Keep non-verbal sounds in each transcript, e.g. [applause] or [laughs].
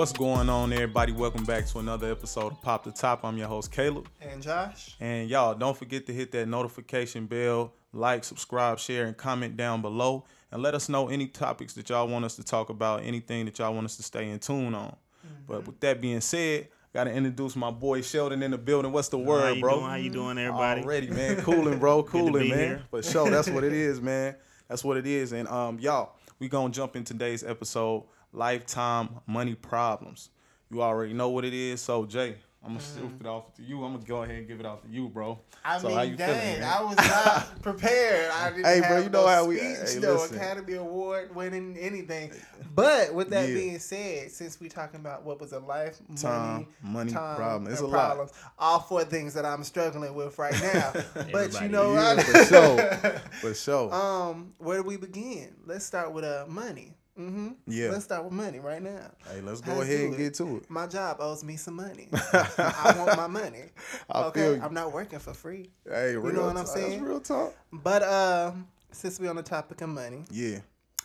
What's going on, everybody? Welcome back to another episode of Pop the Top. I'm your host, Caleb. And Josh. And y'all, don't forget to hit that notification bell, like, subscribe, share, and comment down below. And let us know any topics that y'all want us to talk about, anything that y'all want us to stay in tune on. But with that being said, gotta introduce my boy Sheldon in the building. What's the word, How you bro? doing? How you doing, everybody? Already, man. Cooling, bro. [laughs] to Cooling, man. here. For sure. That's what it [laughs] is, man. That's what it is. And um, y'all, we gonna jump in today's episode, lifetime money problems. You already know what it is. So Jay, I'm gonna shoot it off to you. I'm gonna go ahead and give it off to you, bro. I so mean, how you dang, feeling, man? I was not [laughs] prepared. I didn't Hey, have bro, you know no how we- speech, hey, no listen. Academy Award winning anything. But with that Yeah. being said, since we talking about what was a life, Time, money money, time, problem. It's and a lot. problems, all four things that I'm struggling with right now. [laughs] but you know, yeah, I, for sure. [laughs] For sure. um, where do we begin? Let's start with uh money. Mm-hmm. Yeah. Let's start with money right now. hey, let's go let's ahead and get to it. My job owes me some money. [laughs] I want my money. I okay, you. I'm not working for free. Hey, real know what I'm talk. saying? That's real talk. But uh, since we're on the topic of money, Yeah.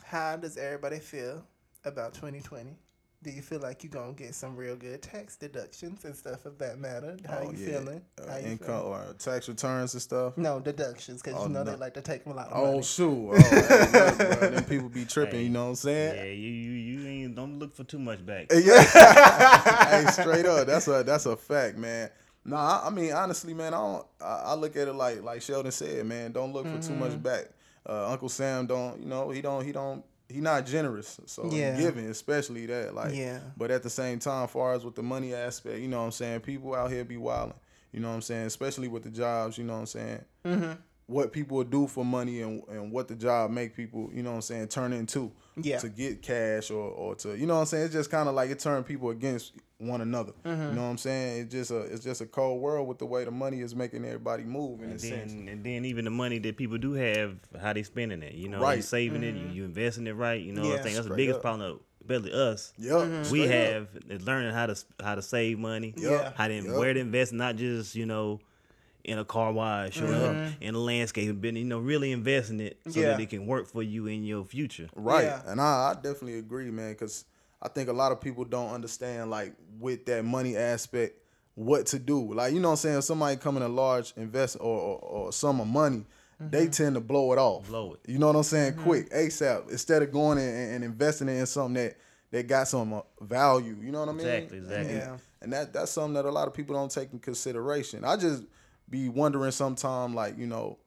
how does everybody feel about 2020? Do you feel like you're gonna get some real good tax deductions and stuff of that matter? How Oh, you yeah. feeling? Uh, How you income feeling? or tax returns and stuff. No deductions, because Oh, you know no. they like to take a lot of Oh money. shoot! [laughs] Oh, hey, look, them people be tripping. You know what I'm saying? Yeah, you, you you ain't don't look for too much back. Yeah. [laughs] hey, straight up. That's a that's a fact, man. Nah, I, I mean honestly, man, I don't. I, I look at it like like Sheldon said, man. Don't look for too Mm-hmm. much back. Uh, Uncle Sam don't. You know, he don't. He don't. He not generous. So Yeah. giving, especially that. Like, Yeah. But at the same time, far as with the money aspect, you know what I'm saying. People out here be wilding. You know what I'm saying. Especially with the jobs. You know what I'm saying. Mm-hmm. What people do for money and, and what the job make people, you know what I'm saying, turn into Yeah. to get cash or, or to you know what I'm saying. It's just kind of like it turned people against one another. Mm-hmm. You know what I'm saying? It's just a it's just a cold world with the way the money is making everybody move in a And sense. then, and then even the money that people do have, how they spending it. You know, Right. you saving it, you, you investing it right. You know, Mm-hmm. Yeah. I think that's the biggest up. problem. Especially us, Yep. Mm-hmm. we straight up. have is learning how to how to save money, Yeah. how to Yep. where to invest, not just you know in a car wash or Mm-hmm. in a landscape, but you know really investing it so Yeah. that it can work for you in your future. Right. Yeah. And I, I definitely agree, man, because I think a lot of people don't understand, like, with that money aspect, what to do. Like, you know what I'm saying? If somebody come in a large invest or, or, or sum of money, they tend to blow it off. Blow it. You know what I'm saying? Quick, ASAP. Instead of going in and, and investing it in something that, that got some uh, value. You know what I mean? Exactly, exactly. And, Yeah. and that that's something that a lot of people don't take in consideration. I just be wondering sometime, like, you know,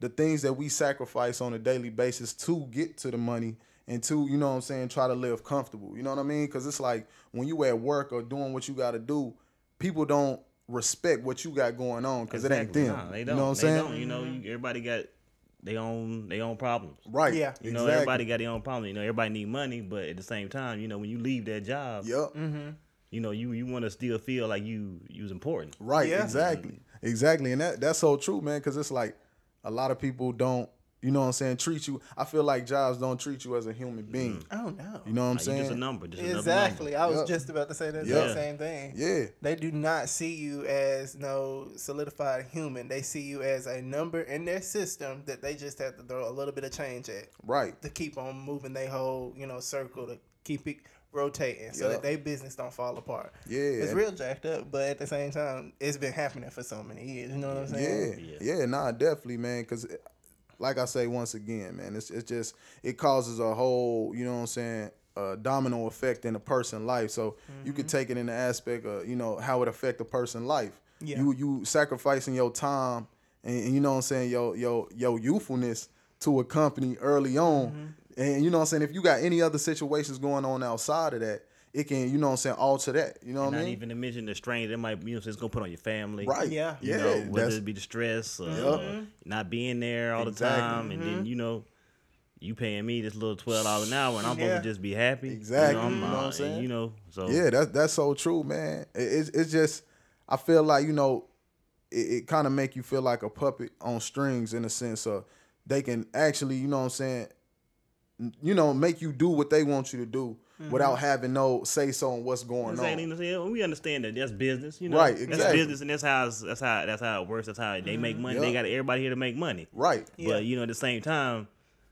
the things that we sacrifice on a daily basis to get to the money and to, you know what I'm saying, try to live comfortable. You know what I mean? Because it's like when you at work or doing what you got to do, people don't respect what you got going on because it ain't them. Nah, they don't. you know what I'm they saying? Don't. You know, you, everybody got their own their own problems. Right. Yeah. You know, exactly. everybody got their own problem. You know, everybody need money, but at the same time, you know, when you leave that job, Yep. Mm-hmm. you know, you you want to still feel like you you was important. Right, Yeah. exactly. Exactly. And that that's so true, man, because it's like a lot of people don't, you know what I'm saying, treat you. I feel like jobs don't treat you as a human mm-hmm. being. Oh no. You know what I'm saying? you just a number, just Exactly. number. I was Yep. just about to say that Yeah. exact same thing. Yeah. They do not see you as no solidified human. They see you as a number in their system that they just have to throw a little bit of change at Right. to keep on moving their whole, you know, circle to keep it rotating so Yeah. that their business don't fall apart. Yeah. It's real jacked up, but at the same time, it's been happening for so many years. You know what I'm saying? Yeah, Yeah. yeah, nah, definitely, man. Because, like I say once again, man, it's it's just it causes a whole, you know what I'm saying, uh, domino effect in a person's life. So you could take it in the aspect of, you know, how it affect a person's life. Yeah. You you sacrificing your time and, and you know what I'm saying, your your your youthfulness to a company early on, and you know what I'm saying. If you got any other situations going on outside of that, it can, you know what I'm saying, alter that. You know what I Not mean? even to mention the strain that might, you know, it's gonna put on your family. Right. Yeah. You Yeah. know, whether that's- it be the stress or Yup. not being there all Exactly. the time, and then you know, you paying me this little twelve dollars an hour, and I'm Yeah. supposed to just be happy. Exactly. You know, You know what I'm uh, saying? You know, so Yeah, that's that's so true, man. It- It's it's just I feel like you know it, it kind of make you feel like a puppet on strings in a sense of they can actually you know what I'm saying you know make you do what they want you to do mm-hmm. without having no say so on what's going on. you know, saying, we understand that that's business, you know. Right, exactly. That's business, and that's how it's, that's how that's how it works. That's how they make money. They got everybody here to make money. Right. Yeah. But you know, at the same time,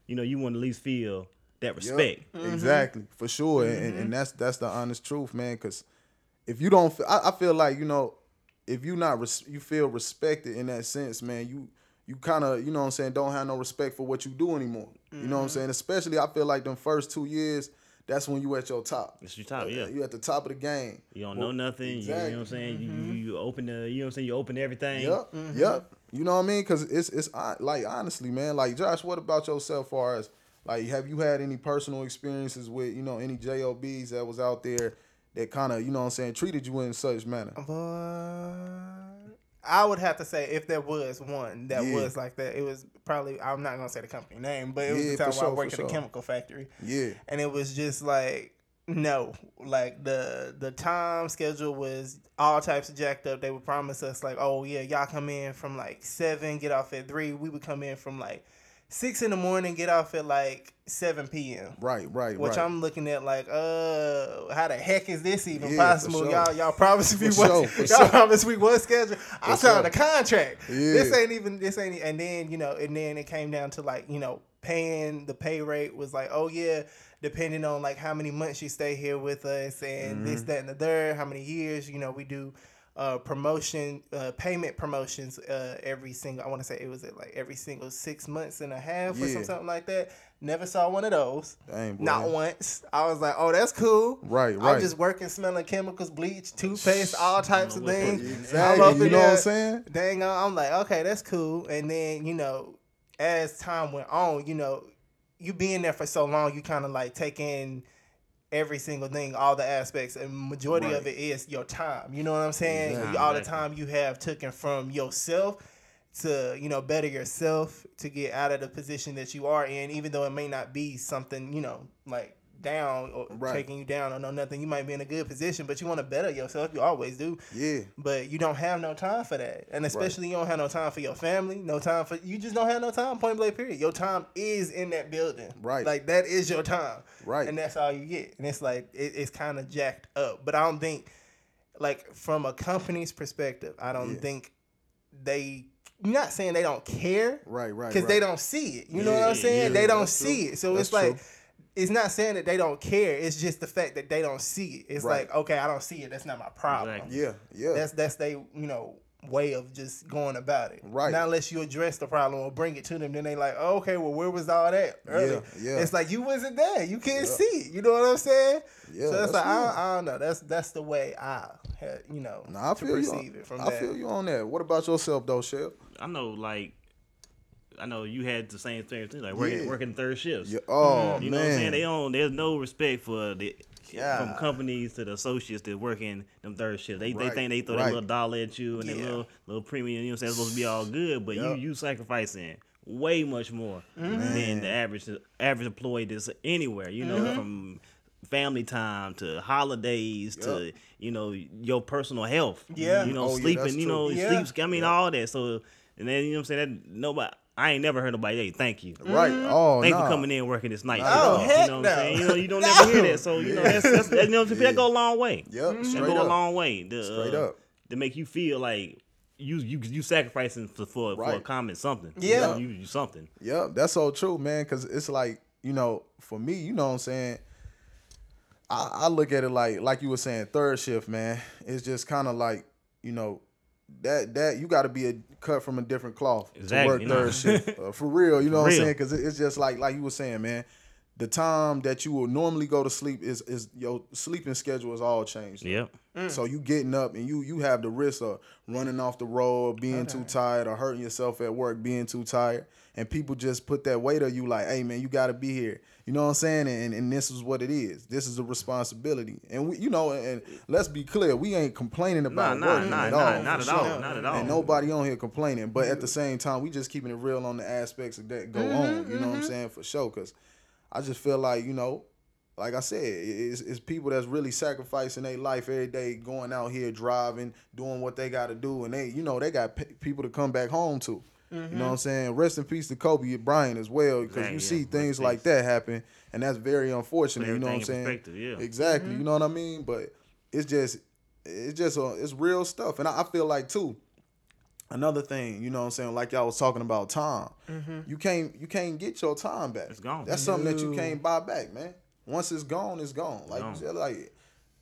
you know, you want to at least feel that Yep, respect. Mm-hmm. Mm-hmm. Exactly, for sure, and- and, and that's that's the honest truth, man. Because if you don't, fe- I, I feel like you know, if you not res- you feel respected in that sense, man, you you kind of you know what I'm saying don't have no respect for what you do anymore. You know what I'm mm-hmm. saying? Especially, I feel like them first two years, that's when you at your top. It's your top, uh, yeah. You at the top of the game. You don't know nothing. You, you know what I'm saying? You, you you open the you know what I'm saying? You open everything. Yep, mm-hmm. yep. You know what I mean? Because it's it's like honestly, man. Like Josh, what about yourself? Far as like, have you had any personal experiences with you know any jobs that was out there that kind of you know what I'm saying treated you in such manner? But I would have to say if there was one that Yeah. was like that, it was probably I'm not gonna say the company name, but it was Yeah, the time where I worked at a chemical factory, Yeah, and it was just like no, like the the time schedule was all types of jacked up. They would promise us like, oh yeah, y'all come in from like seven, get off at three. We would come in from like six in the morning, get off at like seven p.m. right, right, Which right. I'm looking at like, uh, how the heck is this even Yeah, possible? sure. Y'all, y'all promised me For one. sure, [laughs] y'all sure. promised me one schedule. I signed a contract. Yeah. This ain't even. This ain't. And then you know, and then it came down to like you know, paying the pay rate was like, oh yeah, depending on like how many months you stay here with us and Mm-hmm. this, that, and the third, how many years. You know, we do. Uh, promotion, uh, payment promotions, uh, every single. I want to say it was at like every single six months and a half or Yeah. some, something like that. Never saw one of those. Dang. Not once. I was like, oh, that's cool. Right, right. I'm just working, smelling chemicals, bleach, toothpaste, all types of things. Exactly, I'm you know what I'm saying? Dang, I'm like, okay, that's cool. And then, you know, as time went on, you know, you being there for so long, you kind of like take in every single thing, all the aspects, and majority of it is your time. You know what I'm saying? Exactly. All the time you have taken from yourself to you know better yourself to get out of the position that you are in, even though it may not be something you know like down or Right. taking you down or no nothing. You might be in a good position, but you want to better yourself. You always do Yeah, but you don't have no time for that. And especially you don't have no time for your family, no time for you just don't have no time, point blank period. Your time is in that building. Right. Like that is your time. Right. And that's all you get. And it's like it, it's kind of jacked up. But I don't think like from a company's perspective, I don't Yeah. think they I'm not saying they don't care right, right. because right. they don't see it. You know what I'm saying? yeah, they don't see true. it. So That's it's like true. It's not saying that they don't care. It's just the fact that they don't see it. It's Right. like okay, I don't see it. That's not my problem. Exactly. Yeah, yeah. That's that's they you know way of just going about it. Right. Not unless you address the problem or bring it to them, then they like, oh, okay, well, where was all that earlier? yeah. It's like you wasn't there. You can't Yeah. see it. You know what I'm saying? Yeah, So it's that's like I, don't- I don't know. That's that's the way I had you know Nah, I to feel you. perceive On, it from I that. feel you on that. What about yourself, though, Chef? I know, like, I know you had the same thing, too, like working Yeah. working third shifts. Yeah. Oh You man. know what I'm saying? They don't. There's no respect for the from companies to the associates that working them third shifts. They Right, they think they throw right. that little dollar at you and Yeah. that little little premium. You know what I'm saying? It's supposed to be all good, but Yup. you you sacrificing way much more than the average average employee that's anywhere. You know, Mm-hmm. from family time to holidays to you know your personal health. Yeah. you know Oh, sleeping. that's you know Yeah. sleeps. I mean all that. So and then you know what I'm saying? That nobody. I ain't never heard nobody. Hey, thank you. Right. Oh, Thanks nah. for coming in working this night. Oh, shift. heck you know what no. I'm saying? You know, you don't No. [laughs] never hear that. So, you know, that's, that's, that, you know, that go a long way. Yep. That Straight go a long way. To, Straight uh, up. To make you feel like you you you sacrificing for for, for a comment something. Yeah. You, you, you something. Yep, that's so true, man. Cause it's like, you know, for me, you know what I'm saying? I, I look at it like like you were saying, third shift, man. It's just kind of like, you know, that that you gotta be a cut from a different cloth Exactly, to you work know. third shift. [laughs] Uh, for real, you know what I'm saying? Cause it, it's just like like you were saying, man. The time that you will normally go to sleep is is your sleeping schedule is all changed. Yep. Mm. So you getting up and you you have the risk of running off the road, being too tired, or hurting yourself at work, being too tired, and people just put that weight on you, like, "Hey man, you got to be here." You know what I'm saying? And and this is what it is. This is a responsibility, and we, you know, and let's be clear, we ain't complaining about nah, working nah, at nah, all. not for at all, sure. not at all. And nobody on here complaining, but at the mm-hmm. same time, we just keeping it real on the aspects that go mm-hmm, on. You know what I'm mm-hmm. saying? For sure, because I just feel like you know like I said, it's, it's people that's really sacrificing their life every day, going out here driving, doing what they got to do, and they, you know, they got p- people to come back home to. You know what I'm saying? Rest in peace to Kobe Bryant as well, because you yeah. see things in like peace. that happen, and that's very unfortunate. You know what I'm saying? yeah. Exactly. You know what I mean? But it's just, it's just, uh, it's real stuff, and I, I feel like too. Another thing, you know what I'm saying? Like y'all was talking about time. Mm-hmm. You can't you can't get your time back. It's gone. That's something that you can't buy back, man. Once it's gone, it's gone. Like Gone. you said, like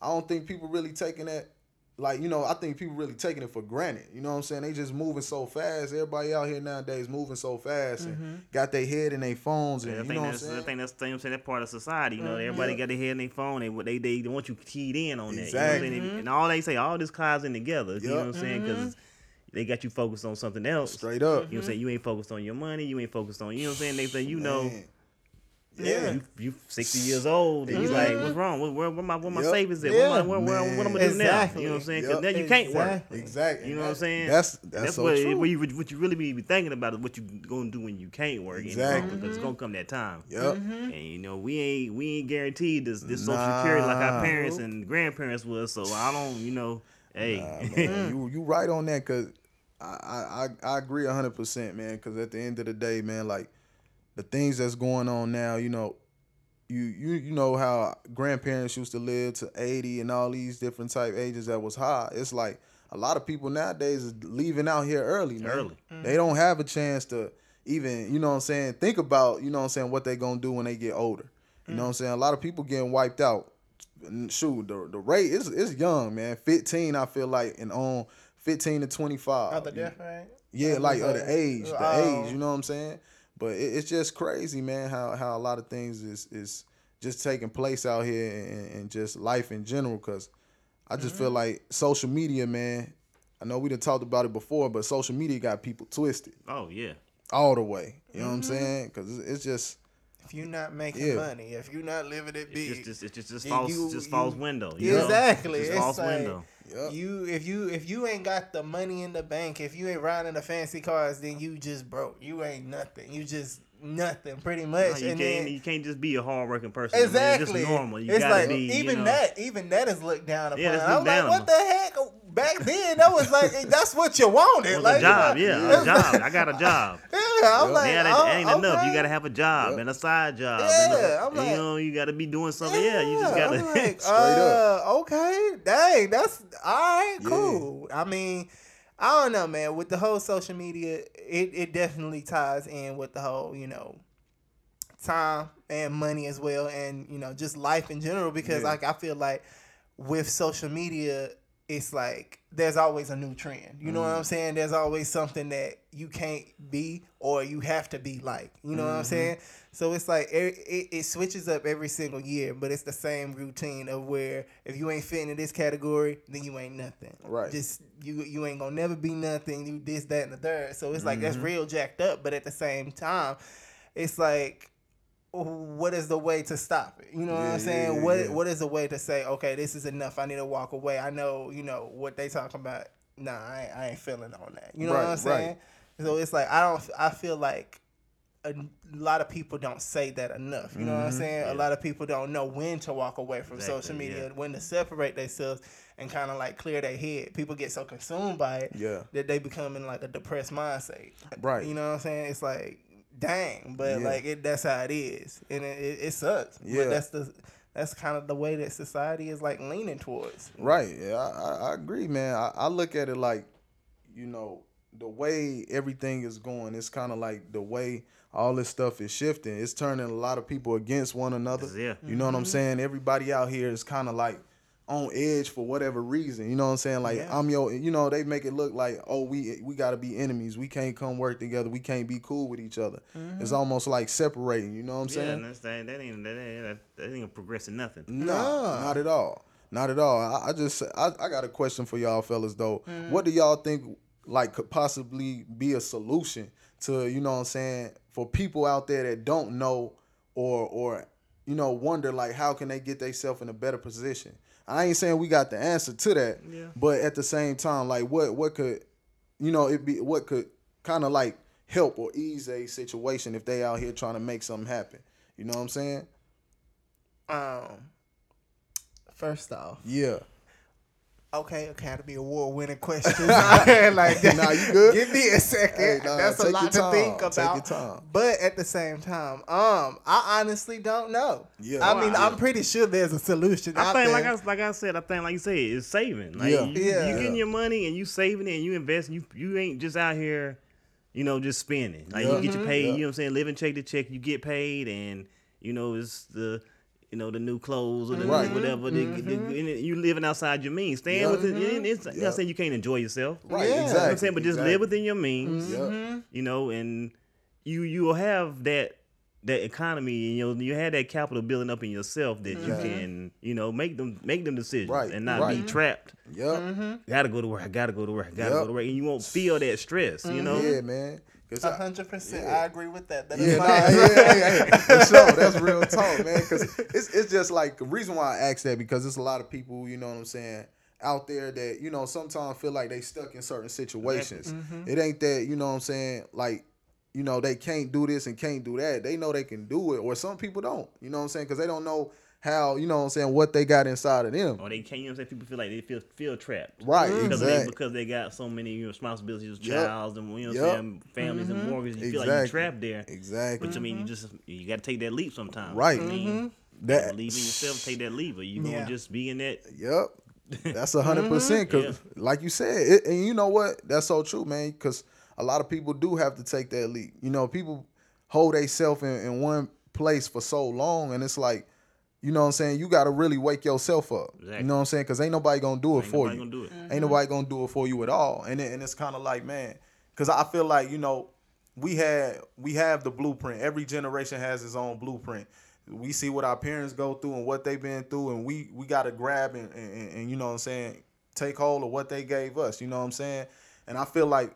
I don't think people really taking that. Like you know, I think people really taking it for granted. You know what I'm saying? They just moving so fast. Everybody out here nowadays moving so fast and mm-hmm. got their head in their phones and Yeah, I you think know what I'm that's I saying? think that's I'm saying that part of society. You know, mm-hmm. everybody got their head in their phone. They they they want you keyed in on that. You know what I'm Exactly. saying? And all they say, all this ties in together. You know what I'm saying? Because they got you focused on something else. Straight up. You know what I'm saying? You ain't focused on your money. You ain't focused on. You know what I'm saying? They say you know. Man. Yeah. You, you 60 years old and you like mm-hmm. what's wrong where, where, where my where my Yep. savings at Yeah. where, where, where, what I'm gonna do now you know what I'm saying Yep. because now you can't work Exactly. Exactly. you know what I'm saying That's that's, so what, true. what you what you really be thinking about is what you gonna do when you can't work Exactly. because it's gonna come that time Yep. Mm-hmm. and you know we ain't we ain't guaranteed this this social Nah. security like our parents and grandparents was so I don't you know hey Nah, man, [laughs] you you right on that because I, I I I agree hundred percent, man. Because at the end of the day, man, like the things that's going on now, you know, you you you know how grandparents used to live to eighty and all these different type ages that was high. It's like a lot of people nowadays is leaving out here early, man. Early. Mm-hmm. They don't have a chance to even, you know what I'm saying, think about, you know what I'm saying, what they gonna do when they get older. You know what I'm mm. saying? A lot of people getting wiped out. And Shoot, the the rate is is young, man. 15, I feel like, and on 15 to 25. Other You- death yeah, like of the age, the Oh. age. You know what I'm saying? But it, it's just crazy, man. How how a lot of things is is just taking place out here and, and just life in general. Cause I just Mm-hmm. feel like social media, man. I know we done talked about it before, but social media got people twisted oh yeah all the way. You know what I'm Mm-hmm. saying? Cause it's, it's just If you're not making Yeah. money, if you're not living it big, it's just it's just just You- false you- just you- window you know? Exactly. just It's false like- window Yep. You if you if you ain't got the money in the bank, if you ain't riding the fancy cars, then you just broke. You ain't nothing. You just nothing, pretty No, much. you and can't then you can't just be a hardworking person I mean, exactly, it's just normal you it's gotta like be you even know, that, even that is looked down upon. Yeah, it's I'm looked like, down what the heck? Back then, that was like that's what you wanted. Like a job, you know, yeah, a job. I got a job. [laughs] Yeah, I'm like, yeah, that oh, ain't enough. You gotta have a job and a side job. Yeah, a- I'm like- you know, you gotta be doing something. Yeah, you just gotta. I'm [laughs] like, Straight up. uh, okay, dang, that's all right, Yeah. cool. I mean, I don't know, man. With the whole social media, it, it definitely ties in with the whole, you know, time and money as well, and you know, just life in general. Because Yeah. like I feel like with social media, it's like there's always a new trend. You know what Mm. I'm saying? There's always something that you can't be or you have to be like. You know what Mm-hmm. I'm saying? So it's like it, it, it switches up every single year, but it's the same routine of where if you ain't fitting in this category, then you ain't nothing. Right. Just you you ain't gonna never be nothing. You this that and the third. So it's like that's Mm-hmm. real jacked up, but at the same time, it's like what is the way to stop it? You know what Yeah, I'm saying? yeah, what yeah. what is the way to say, okay, this is enough. I need to walk away. I know, you know, what they talking about. Nah, I ain't, I ain't feeling on that. You know what I'm saying? So it's like I don't. I feel like a lot of people don't say that enough. You know what I'm mm-hmm. saying? A lot of people don't know when to walk away from Exactly, social media, when to separate themselves and kind of like clear their head. People get so consumed by it Yeah. that they become in like a depressed mindset. Right. You know what I'm saying? It's like, dang, but Yeah. like it, that's how it is, and it, it, it sucks. Yeah. But that's the that's kind of the way that society is like leaning towards. Right. Yeah, I, I, I agree, man. I, I look at it like, you know, the way everything is going, it's kind of like the way all this stuff is shifting. It's turning a lot of people against one another. Yeah. You know what I'm mm-hmm. saying? Everybody out here is kind of like on edge for whatever reason. You know what I'm saying? Like Yeah. I'm your, you know, they make it look like, oh, we we got to be enemies. We can't come work together. We can't be cool with each other. It's almost like separating. You know what I'm Yeah, saying? and that's, that, that ain't that ain't that, that ain't progressing nothing. Nah, Nah. not at all. Not at all. I, I just I, I got a question for y'all fellas though. Mm-hmm. What do y'all think like could possibly be a solution to, you know what I'm saying, for people out there that don't know or or you know wonder like how can they get themselves in a better position? I ain't saying we got the answer to that, Yeah. but at the same time like what what could you know it be what could kind of like help or ease a situation if they out here trying to make something happen. You know what I'm saying? Um, first off, Yeah. Okay, Academy Award winning [laughs] questions. like, [laughs] Nah, you good? Give me a second. Hey, nah, That's a lot to time. think Take about. your time. But at the same time, um, I honestly don't know. Yeah. I mean, I'm pretty sure there's a solution I out think, there. like I like I said, I think like you said, it's saving. Like Yeah. you, Yeah. you getting your money and you saving it and you investing. You you ain't just out here, you know, just spending. Like Yeah. you get your paid. Yeah. You know what I'm saying? Living check to check. You get paid, and you know it's the. You know the new clothes or the Right. whatever. the- the- mm-hmm. and you living outside your means. Staying Yeah. within. and It's, I'm Yeah. not saying you can't enjoy yourself. Right, Yeah. You You know know exactly. what I'm saying, but just exactly. live within your means. Mm-hmm. Yep. You know, and you you will have that that economy and you know you have that capital building up in yourself that you can you know make them make them decisions Right, and not right. be trapped. Yep. Gotta go to work. I gotta go to work. I gotta Yep. go to work, and you won't feel that stress. You know. Yeah, man. 'Cause hundred percent, I agree with that. That is Yeah, fine. nah, yeah, yeah, yeah, [laughs] for sure. That's real talk, man. Because it's it's just like the reason why I ask that because there's a lot of people, you know what I'm saying, out there that you know sometimes feel like they stuck in certain situations. Mm-hmm. It ain't that you know what I'm saying, like. You know they can't do this and can't do that. They know they can do it, or some people don't. You know what I'm saying? Because they don't know how. You know what I'm saying? What they got inside of them. Or they can't. You know what I'm saying? People feel like they feel feel trapped. Right, Because they exactly. because they got so many responsibilities, Yup. child and you know what Yup. I'm saying, families and mm-hmm. mortgages. You feel like you're trapped there. Exactly. But I mean, you mm-hmm. just you got to take that leap sometimes. Right. I mean, mm-hmm. That believe in yourself. Take that leap, or you Yeah. gonna just be in that. Yep. That's a hundred percent. Cause like you said, it, and you know what? That's so true, man. Cause a lot of people do have to take that leap. You know, people hold themselves in, in one place for so long, and it's like, you know what I'm saying? You got to really wake yourself up. You know what I'm saying? Cause ain't nobody gonna do it Ain't for nobody you. gonna do it. Ain't mm-hmm. nobody gonna do it for you at all. And it, and it's kind of like, man, cause I feel like you know, we had we have the blueprint. Every generation has its own blueprint. We see what our parents go through and what they've been through, and we we got to grab and, and and you know what I'm saying, take hold of what they gave us. You know what I'm saying? And I feel like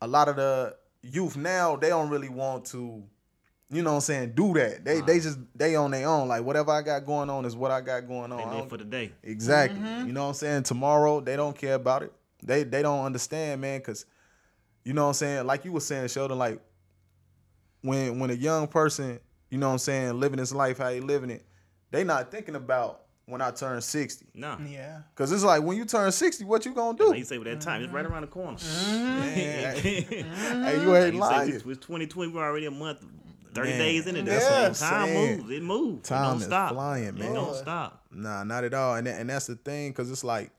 a lot of the youth now they don't really want to you know what I'm saying do that they they just they on their own like whatever I got going on is what I got going on They I live for the day. Exactly. Mm-hmm. You know what I'm saying? Tomorrow they don't care about it. They they don't understand, man, cuz you know what I'm saying? Like you were saying, Sheldon, like when when a young person, you know what I'm saying, living his life how he living it, they not thinking about when I turn 60. No. Yeah. Cuz it's like when you turn 60, what you going to do? Like you say, with that time, it's right mm-hmm. around the corner. Man, mm-hmm. [laughs] hey, hey, you ain't lying. It's 2020. We're already a month, 30 Man, days into that's this. what I'm time saying. moves. It moves. it Time don't is stop. flying, It man. don't stop. Nah, not at all. And that, and that's the thing, cause it's like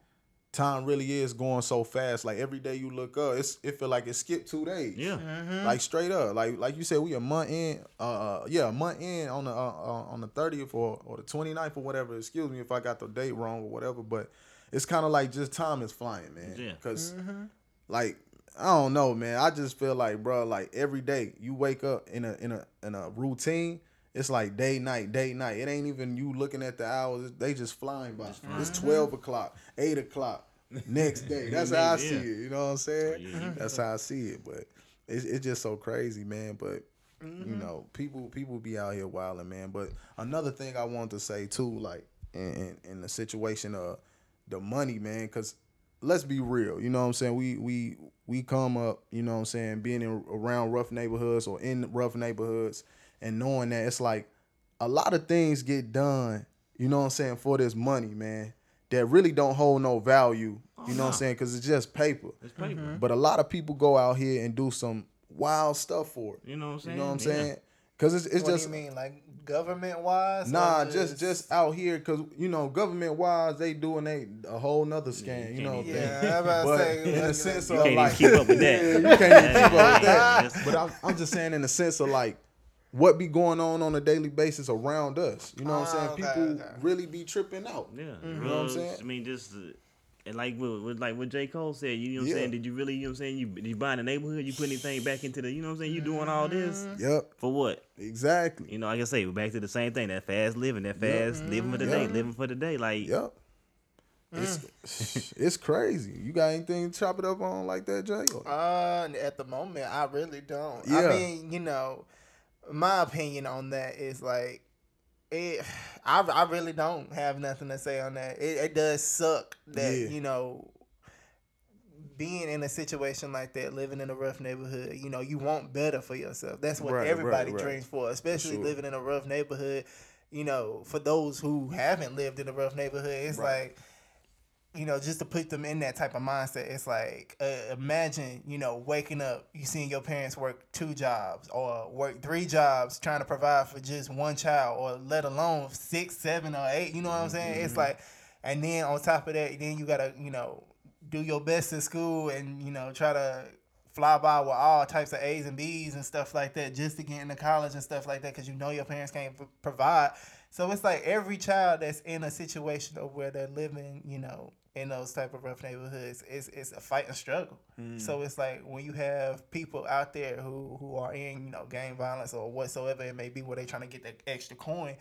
time really is going so fast. Like every day you look up, it's it feel like it skipped two days. Yeah. Like straight up, like like you said, we a month in. Uh, yeah, a month in on the uh, uh, on the thirtieth or or the 29th or whatever. Excuse me if I got the date wrong or whatever, but it's kind of like just time is flying, man. Yeah. Cause like I don't know, man. I just feel like, bro, like every day you wake up in a in a in a routine. It's like day night, day night. It ain't even you looking at the hours. They just flying by. It's twelve o'clock, eight o'clock, next day. [laughs] That's how I see it. You know what I'm saying? Yeah. That's how I see it. But it's it's just so crazy, man. But you know, people people be out here wilding, man. But another thing I want to say too, like in in, in the situation of the money, man, because let's be real. You know what I'm saying? We we we come up, you know what I'm saying, being in around rough neighborhoods or in rough neighborhoods and knowing that it's like a lot of things get done, you know what I'm saying, for this money, man, that really don't hold no value. Oh, you know what I'm saying? Cuz it's just paper. It's paper. Mm-hmm. But a lot of people go out here and do some wild stuff for it. You know what I'm saying? You know what I'm Yeah. saying? Cuz it's it's What just do you mean, like government wise? Nah, just just out here because you know government wise they doing they a whole nother scam. you can't know, even- thing. Yeah, I about to but say, in the sense of can't like keep up with [laughs] that. Yeah, you can't even keep up with that. That's- [laughs] But I'm, I'm just saying in the sense of like what be going on on a daily basis around us. You know what I'm okay, saying? People okay. really be tripping out. Yeah, You know what I'm saying? I mean, just uh, and like with, with like what J Cole said, you know what I'm Yeah. saying? Did you really, you know what I'm saying? You you buy in the neighborhood, you put anything back into the, you know what I'm saying? You doing all this Yep, for what? exactly. You know, like I say, we're back to the same thing. That fast living, that fast living for the day, living for the day. Like, Yep. It's [laughs] it's crazy. You got anything to chop it up on like that, Jay? Or- Uh, at the moment, I really don't. Yeah. I mean, you know, my opinion on that is like, it. [sighs] I, I really don't have nothing to say on that. It, it does suck that Yeah. you know, being in a situation like that, living in a rough neighborhood. You know, you want better for yourself. That's what Right, right, everybody right. dreams for, especially sure. living in a rough neighborhood. You know, for those who haven't lived in a rough neighborhood, it's Right. like you know, just to put them in that type of mindset, it's like uh, imagine, you know, waking up, you seeing your parents work two jobs or work three jobs trying to provide for just one child, or let alone six, seven, or eight. You know what I'm saying? Mm-hmm. It's like, and then on top of that, then you gotta, you know, do your best in school and you know try to fly by with all types of A's and B's and stuff like that just to get into college and stuff like that because you know your parents can't provide. So it's like every child that's in a situation of where they're living, you know, in those type of rough neighborhoods, it's it's a fight and struggle. Mm. So it's like when you have people out there who who are in, you know, gang violence or whatsoever it may be, where they're trying to get that extra coin,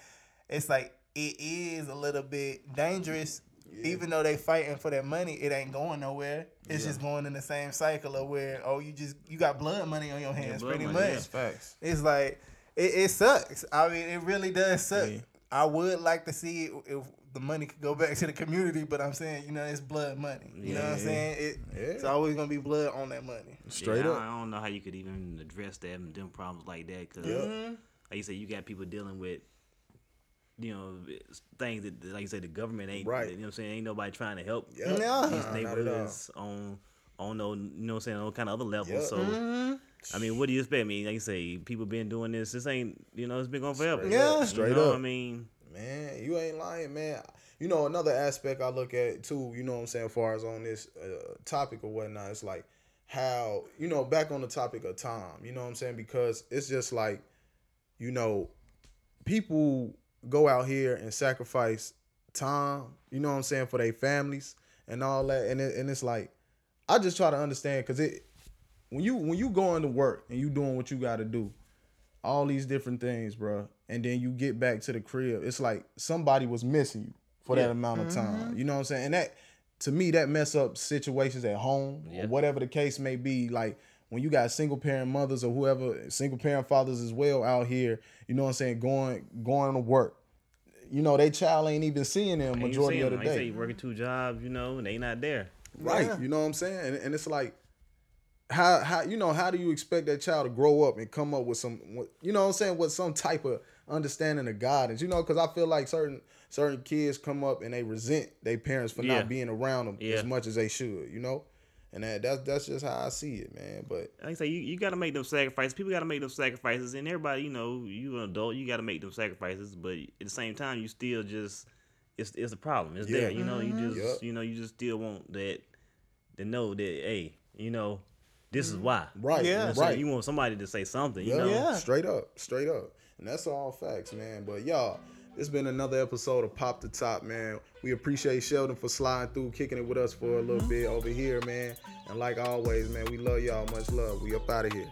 it's like it is a little bit dangerous. Even though they fighting for their money, it ain't going nowhere. It's just going in the same cycle of where oh you just you got blood money on your hands blood pretty money, much. Facts. It's like it, it sucks. I mean, it really does suck. Yeah. I would like to see it if the money could go [laughs] back to the community, but I'm saying, you know, it's blood money. You know what I'm saying? It, Yeah. It's always gonna be blood on that money. Straight yeah, up. I, I don't know how you could even address that and them problems like that because, like you said, you got people dealing with, you know, things that, like you said, the government ain't, Right. You know what I'm saying? Ain't nobody trying to help Yep. Yeah. these Nah, not neighborhoods on on no, you know what I'm saying, on kind of other levels. Yep. So, Mm-hmm. I mean, what do you expect? I mean, like you say, people been doing this. This ain't, you know, it's been going forever. Straight Yeah. up, You straight know, up. I mean, Man, you ain't lying, man. You know, another aspect I look at too, you know what I'm saying, as far as on this uh, topic or whatnot, it's like how, you know, back on the topic of time, you know what I'm saying? Because it's just like, you know, people go out here and sacrifice time, you know what I'm saying, for their families and all that. And, it, and it's like, I just try to understand because it, when you when you going to work and you doing what you got to do, all these different things, bro, and then you get back to the crib, it's like somebody was missing you for that amount of mm-hmm. time. You know what I'm saying? And that to me that mess up situations at home Yeah. or whatever the case may be. Like when you got single parent mothers or whoever, single parent fathers as well out here, you know what I'm saying, going going to work. You know, they child ain't even seeing them ain't you majority seeing of the them. Like you say, day. working two jobs, you know, and they not there. Right. Yeah. You know what I'm saying? And, and it's like how how you know how do you expect that child to grow up and come up with some you know what I'm saying with some type of understanding of guidance you know because I feel like certain certain kids come up and they resent their parents for Yeah. not being around them Yeah. as much as they should you know and that that's that's just how I see it man but like I say, you, you got to make them sacrifices. People got to make them sacrifices, and everybody, you know, you an adult, you got to make them sacrifices. But at the same time, you still just it's it's a problem. It's Yeah. there. You know, you mm-hmm. just Yup. you know you just still want that to know that hey, you know, this is mm-hmm. why. right Yeah. You, know what I'm right you want somebody to say something. You Yeah, know, Yeah. straight up, straight up. And that's all facts, man. But y'all, it's been another episode of Pop the Top, man. We appreciate Sheldon for sliding through, kicking it with us for a little bit over here, man. And like always, man, we love y'all. Much love. We up out of here.